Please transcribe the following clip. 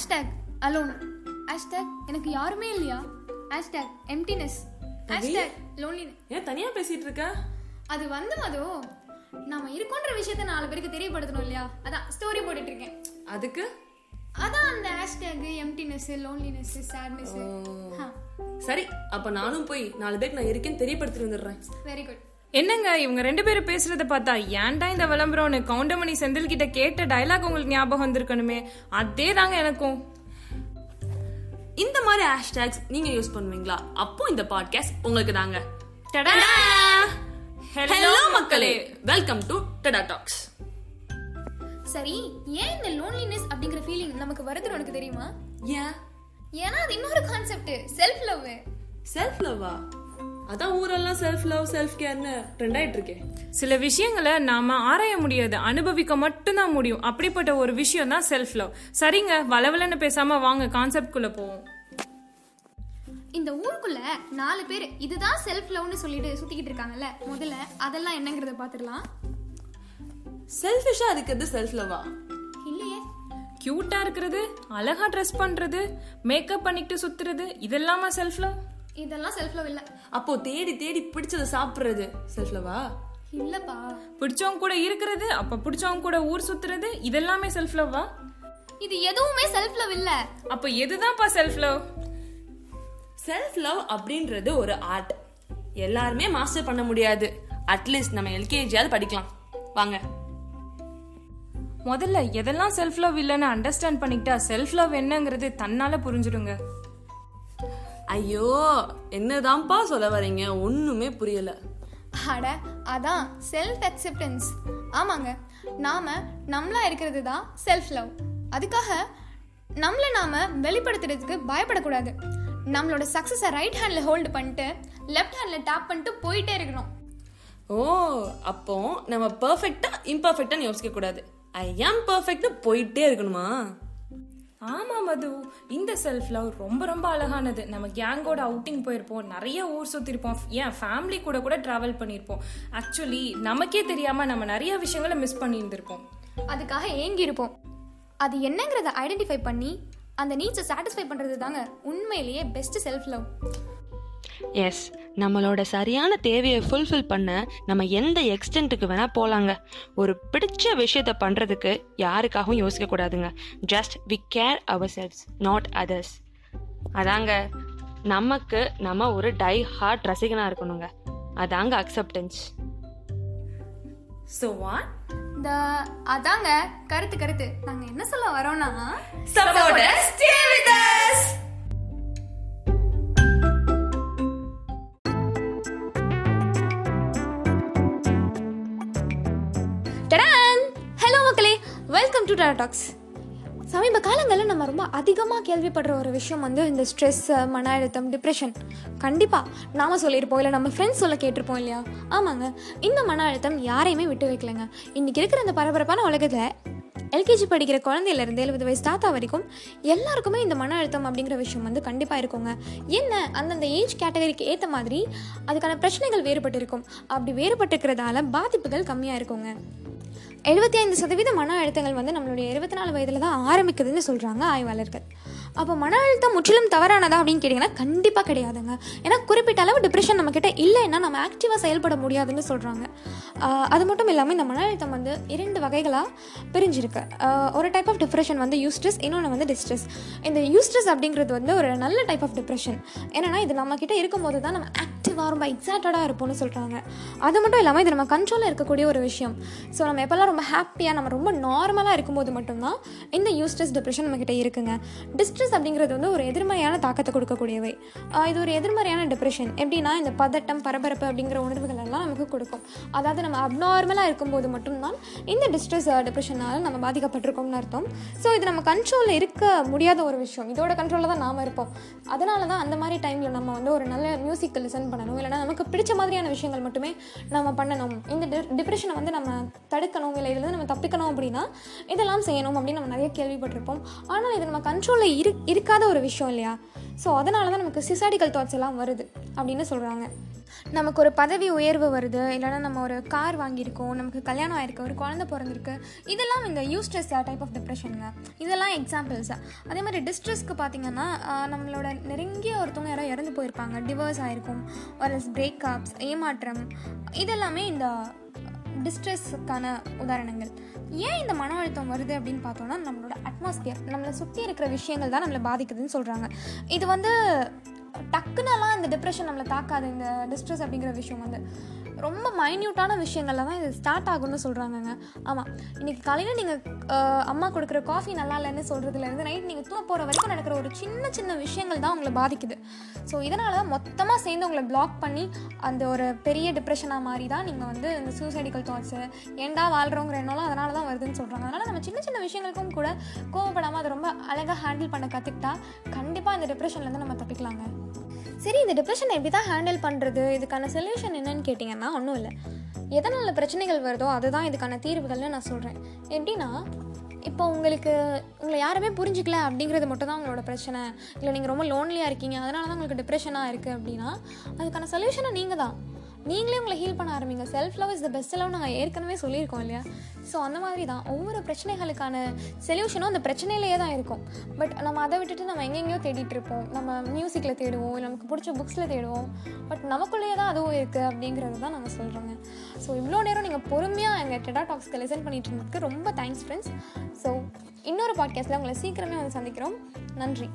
Hashtag alone hashtag எனக்கு யாருமே இல்லையா? ஹேஷ்டேக் எம்டினஸ் ஹேஷ்டேக் லோன்லினஸ் ஏன் தனியா பேசிட்டு இருக்க? அது வந்து மது நாம இருக்கோன்ற விஷயத்த நாலு பேருக்கு தெரியப்படுத்தணும் இல்லையா? அதான் ஸ்டோரி போட்டுட்டு இருக்கேன். அதுக்கு? அதான் அந்த ஹேஷ்டேக் எம்டினஸ் லோன்லினஸ் சேட்னஸ் சரி அப்ப நானும் போய் நாலு பேருக்கு நான் இருக்கேன்னு தெரியப்படுத்தி வந்துடுறேன். வெரி குட் என்னங்க இவங்க ரெண்டு பேரும் பேசுறத பார்த்தா ஏன்டா இந்த விளம்பரம்னு கவுண்டமணி செந்தில் கிட்ட கேட்ட டயலாக் உங்களுக்கு ஞாபகம் வந்திருக்கணுமே. அதே தாங்க எனக்கும். இந்த மாதிரி ஹேஷ்டேக்ஸ் நீங்க யூஸ் பண்ணுவீங்களா? அப்போ இந்த பாட்காஸ்ட் உங்களுக்கு தாங்க. டடா! ஹலோ மக்களே. வெல்கம் டு டடா டாக்ஸ் சரி ஏன் இந்த லோன்லினஸ் அப்படிங்கிற ஃபீலிங் நமக்கு வருதுன்னு உனக்கு தெரியுமா? ஏன்? ஏன்னா அது இன்னொரு கான்செப்ட் செல்ஃப் லவ் செல்ஃப் லவ்வா அதான் ஊரெல்லாம் செல்ஃப் லவ் செல்ஃப் கேர்னு ட்ரெண்ட் ஆயிட்டு இருக்கேன் சில விஷயங்களை நாம ஆராய முடியாது அனுபவிக்க மட்டும்தான் முடியும். அப்படிப்பட்ட ஒரு விஷயம் தான் செல்ஃப் லவ் சரிங்க வளவலன்னு பேசாம வாங்க கான்செப்ட் குள்ள போவோம். இந்த ஊருக்குள்ள நாலு பேர் இதுதான் செல்ஃப் லவ்னு சொல்லிட்டு சுத்திக்கிட்டு இருக்காங்கல்ல முதல்ல அதெல்லாம் என்னங்கறத பாத்துடலாம். செல்ஃபிஷா இருக்கிறது செல்ஃப் லவ்வா இல்லையே. கியூட்டா இருக்கிறது அழகா ட்ரெஸ் பண்றது மேக்கப் பண்ணிட்டு சுத்துறது இதெல்லாமா செல்ஃப் லவ் இதெல்லாம் செல்ஃப் லவ் இல்ல. அப்போ தேடி தேடி பிடிச்சத சாப்பிடுறது செல்ஃப் லவ்வா இல்லப்பா. பிடிச்சவங்க கூட இருக்கிறது அப்ப பிடிச்சவங்க கூட ஊர் சுத்துறது இதெல்லாமே செல்ஃப் லவ்வா இது எதுவுமே செல்ஃப் லவ் இல்ல. அப்ப எதுதான்ப்பா செல்ஃப் லவ் செல்ஃப் லவ் அப்படின்றது ஒரு ஆர்ட் எல்லாருமே மாஸ்டர் பண்ண முடியாது. அட்லீஸ்ட் நம்ம எல்கேஜியாவது படிக்கலாம். வாங்க. முதல்ல எதெல்லாம் செல்ஃப் லவ் இல்லைன்னு அண்டர்ஸ்டாண்ட் பண்ணிக்கிட்டா செல்ஃப் லவ் என்னங்கிறது தன்னால புரிஞ்சிடுங்க. ஐயோ என்னதான்ப்பா சொல்ல வரீங்க? ஒண்ணுமே புரியல. அட அதான் செல்ஃப் அக்செப்டன்ஸ் ஆமாங்க. நாம நம்மளா இருக்கிறது தான் செல்ஃப் லவ் அதுக்காக நம்மள நாம வெளிப்படுத்துறதுக்கு பயப்படக்கூடாது. நம்மளோட சக்ஸஸை ரைட் ஹேண்ட்ல ஹோல்டு பண்ணிட்டு லெஃப்ட் ஹேண்ட்ல டேப் பண்ணிட்டு போயிட்டே இருக்கணும். ஓ அப்போ நம்ம பெர்ஃபெக்ட்டா இம்பர்ஃபெக்டான்னு யோசிக்க கூடாது ஐ ஆம் பெர்ஃபெக்ட்னு போயிட்டே இருக்கணுமா? ஆமாம் மது. இந்த செல்ஃப் லவ் ரொம்ப ரொம்ப அழகானது. நம்ம கேங்கோட அவுட்டிங் போயிருப்போம். நிறைய ஊர் சுற்றிருப்போம் ஏன் ஃபேமிலி கூட கூட ட்ராவல் பண்ணியிருப்போம். ஆக்சுவலி நமக்கே தெரியாமல் நம்ம நிறைய விஷயங்களை மிஸ் பண்ணியிருந்திருப்போம். அதுக்காக ஏங்கி இருப்போம் அது என்னங்கிறத ஐடென்டிஃபை பண்ணி அந்த நீச்சை சாட்டிஸ்ஃபை பண்ணுறது தாங்க உண்மையிலேயே பெஸ்ட் செல்ஃப் லவ் எஸ் நம்மளோட சரியான தேவையை ஃபுல்ஃபில் பண்ண நம்ம எந்த எக்ஸ்டென்ட்டுக்கு வேணால் போகலாங்க ஒரு பிடிச்ச விஷயத்த பண்ணுறதுக்கு யாருக்காகவும் யோசிக்க கூடாதுங்க. Just we care ourselves not others அதாங்க நமக்கு நம்ம ஒரு டை ஹார்ட் ரசிகனாக இருக்கணுங்க. அதாங்க அக்செப்டன்ஸ் ஸோ வாட் இந்த அதாங்க கருத்து கருத்து. நாங்க என்ன சொல்ல வரோம்னா டாக்ஸ் சமீப காலங்களில் நம்ம ரொம்ப அதிகமாக கேள்விப்படுற ஒரு விஷயம் வந்து இந்த ஸ்ட்ரெஸ் மன அழுத்தம் டிப்ரெஷன் கண்டிப்பாக நாம் சொல்லியிருப்போம் இல்லை நம்ம ஃப்ரெண்ட்ஸ் சொல்ல கேட்டிருப்போம் இல்லையா? ஆமாங்க. இந்த மன அழுத்தம் யாரையுமே விட்டு வைக்கலைங்க. இன்றைக்கி இருக்கிற இந்த பரபரப்பான உலகத்தில் எல்கேஜி படிக்கிற குழந்தையிலேருந்து எழுபது வயசு தாத்தா வரைக்கும் எல்லாருக்குமே இந்த மன அழுத்தம் அப்படிங்கிற விஷயம் வந்து கண்டிப்பாக இருக்குங்க. என்ன? அந்தந்த ஏஜ் கேட்டகரிக்கு ஏற்ற மாதிரி அதுக்கான பிரச்சனைகள் வேறுபட்டு இருக்கும் அப்படி வேறுபட்டு இருக்கிறதால பாதிப்புகள் கம்மியாக இருக்குங்க. எழுபத்தி ஐந்து சதவீத மன அழுத்தங்கள் வந்து நம்மளுடைய இருபத்தி நாலு வயதில் தான் ஆரம்பிக்குதுன்னு சொல்கிறாங்க ஆய்வாளர்கள். அப்போ மன அழுத்தம் முற்றிலும் தவறானதா அப்படின்னு கேட்டிங்கன்னா கண்டிப்பாக கிடையாதுங்க. ஏன்னா குறிப்பிட்ட அளவு டிப்ரெஷன் நம்மக்கிட்ட இல்லைன்னா நம்ம ஆக்டிவாக செயல்பட முடியாதுன்னு சொல்கிறாங்க அது மட்டும் இல்லாமல் இந்த மன அழுத்தம் வந்து இரண்டு வகைகளாக பிரிஞ்சிருக்கு. ஒரு டைப் ஆஃப் டிப்ரெஷன் வந்து யூஸ்ட்ரெஸ் இன்னொன்று வந்து டிஸ்ட்ரெஸ் இந்த யூஸ்ட்ரெஸ் அப்படிங்கிறது வந்து ஒரு நல்ல டைப் ஆஃப் டிப்ரெஷன் என்னன்னா இது நம்மக்கிட்ட இருக்கும்போது தான் நம்ம பாசிட்டிவாக ரொம்ப எக்ஸைட்டடாக இருப்போம்னு சொல்கிறாங்க அது மட்டும் இல்லாமல் இது நம்ம கண்ட்ரோலில் இருக்கக்கூடிய ஒரு விஷயம். ஸோ நம்ம எப்போல்லாம் ரொம்ப ஹாப்பியாக நம்ம ரொம்ப நார்மலாக இருக்கும்போது மட்டும்தான் இந்த யூஸ்ட்ரெஸ் டிப்ரெஷன் நம்மக்கிட்ட இருக்குங்க. டிஸ்ட்ரெஸ் அப்படிங்கிறது வந்து ஒரு எதிர்மறையான தாக்கத்தை கொடுக்கக்கூடியவை. இது ஒரு எதிர்மறையான டிப்ரெஷன் எப்படின்னா இந்த பதட்டம் பரபரப்பு அப்படிங்கிற உணர்வுகள் எல்லாம் நமக்கு கொடுக்கும். அதாவது நம்ம அப்நார்மலாக இருக்கும்போது மட்டும்தான் இந்த டிஸ்ட்ரெஸ் டிப்ரெஷனால் நம்ம பாதிக்கப்பட்டிருக்கோம்னு அர்த்தம். ஸோ இது நம்ம கண்ட்ரோலில் இருக்க முடியாத ஒரு விஷயம். இதோட கண்ட்ரோலில் தான் நாம் இருப்போம். அதனால தான் அந்த மாதிரி டைமில் நம்ம வந்து ஒரு நல்ல மியூசிக் லிசன் பண்ணணும் இல்லைனா நமக்கு பிடிச்ச மாதிரியான விஷயங்கள் மட்டுமே நம்ம பண்ணணும். இந்த டிப்ரெஷனை வந்து நம்ம தடுக்கணும் இல்லை இதில் நம்ம தப்பிக்கணும் அப்படின்னா இதெல்லாம் செய்யணும் அப்படின்னு நம்ம நிறைய கேள்விப்பட்டிருப்போம். ஆனால் இது நம்ம கண்ட்ரோலில் இரு இருக்காத ஒரு விஷயம் இல்லையா? ஸோ அதனால தான் நமக்கு சிசாடிக்கல் தாட்ஸ் எல்லாம் வருது அப்படின்னு சொல்கிறாங்க நமக்கு ஒரு பதவி உயர்வு வருது இல்லைன்னா நம்ம ஒரு கார் வாங்கியிருக்கோம் நமக்கு கல்யாணம் ஆயிருக்கு ஒரு குழந்தை பிறந்திருக்கு இதெல்லாம் இந்த யூஸ்ட்ரெஸ் டைப் ஆஃப் டிப்ரெஷனுங்க இதெல்லாம் எக்ஸாம்பிள்ஸ் அதே மாதிரி டிஸ்ட்ரெஸ்க்கு பார்த்தீங்கன்னா நம்மளோட நெருங்கிய ஒருத்தவங்க யாரோ இறந்து போயிருப்பாங்க. டிவர்ஸ் ஆயிருக்கும். ஒரு பிரேக்கப்ஸ் ஏமாற்றம் இதெல்லாமே இந்த டிஸ்ட்ரெஸ்ஸுக்கான உதாரணங்கள். ஏன் இந்த மன அழுத்தம் வருது அப்படின்னு பார்த்தோம்னா நம்மளோட அட்மாஸ்பியர் நம்மளை சுற்றி இருக்கிற விஷயங்கள் தான் நம்மளை பாதிக்குதுன்னு சொல்கிறாங்க இது வந்து டக்குனெல்லாம் இந்த டிப்ரெஷன் நம்மளை தாக்காது இந்த டிஸ்ட்ரெஸ் அப்படிங்கிற விஷயம் வந்து. ரொம்ப மைன்யூட்டான விஷயங்கள்ல தான் இது ஸ்டார்ட் ஆகும்னு சொல்கிறாங்கங்க ஆமாம் இன்றைக்கி காலையில் நீங்கள் அம்மா கொடுக்குற காஃபி நல்லா இல்லைன்னு சொல்கிறதுலேருந்து நைட் நீங்கள் தூங்க போகிற வரைக்கும் நடக்கிற ஒரு சின்ன சின்ன விஷயங்கள் தான் உங்களை பாதிக்குது. ஸோ இதனால தான் மொத்தமாக சேர்ந்து உங்களை பிளாக் பண்ணி அந்த ஒரு பெரிய டிப்ரெஷனாக மாறி தான் நீங்கள் வந்து இந்த சூசைடிக்கல் தாட்ஸு ஏண்டா வாழ்கிறோங்கிற எண்ணம்லாம் அதனால தான் வருதுன்னு சொல்கிறாங்க அதனால் நம்ம சின்ன சின்ன விஷயங்களுக்கும் கூட கோவப்படாமல் அதை ரொம்ப அழகாக ஹேண்டில் பண்ண கற்றுக்கிட்டா கண்டிப்பாக இந்த டிப்ரெஷன்லேருந்து நம்ம தப்பிக்கலாங்க. சரி இந்த டிப்ரெஷனை எப்படி தான் ஹேண்டில் பண்ணுறது இதுக்கான சொல்யூஷன் என்னன்னு கேட்டிங்கன்னா ஒன்றும் இல்லை. எதனால் பிரச்சனைகள் வருதோ அதுதான் இதுக்கான தீர்வுகள்னு நான் சொல்கிறேன் எப்படின்னா இப்போ உங்களுக்கு உங்களை யாருமே புரிஞ்சிக்கல அப்படிங்கிறது மட்டும் தான் உங்களோட பிரச்சனை. இல்லை நீங்கள் ரொம்ப லோன்லியாக இருக்கீங்க அதனால தான் உங்களுக்கு டிப்ரெஷனாக இருக்குது அப்படின்னா அதுக்கான சொல்யூஷனை நீங்கள் தான் நீங்களே உங்களை ஹீல் பண்ண ஆரம்பிங்க. Self love is the best love நாங்கள் ஏற்கனவே சொல்லியிருக்கோம் இல்லையா? ஸோ அந்த மாதிரி தான். ஒவ்வொரு பிரச்சனைகளுக்கான சொல்யூஷனும் அந்த பிரச்சனையிலேயே தான் இருக்கும். பட் நம்ம அதை விட்டுட்டு நம்ம எங்கெங்கேயோ தேடிட்டு இருப்போம். நம்ம மியூசிக்கில் தேடுவோம் இல்லை நமக்கு பிடிச்ச புக்ஸில் தேடுவோம். பட் நமக்குள்ளேயே தான் அதுவும் இருக்குது அப்படிங்கிறது தான் நாங்கள் சொல்கிறோங்க ஸோ இவ்வளோ நேரம் நீங்கள் பொறுமையாக எங்கள் டெடா டாக்ஸ்க்கு லெசன் பண்ணிட்டு இருந்ததுக்கு ரொம்ப தேங்க்ஸ் ஃப்ரெண்ட்ஸ் ஸோ இன்னொரு பாட்காஸ்ட்டில் உங்களை சீக்கிரமே வந்து சந்திக்கிறோம். நன்றி.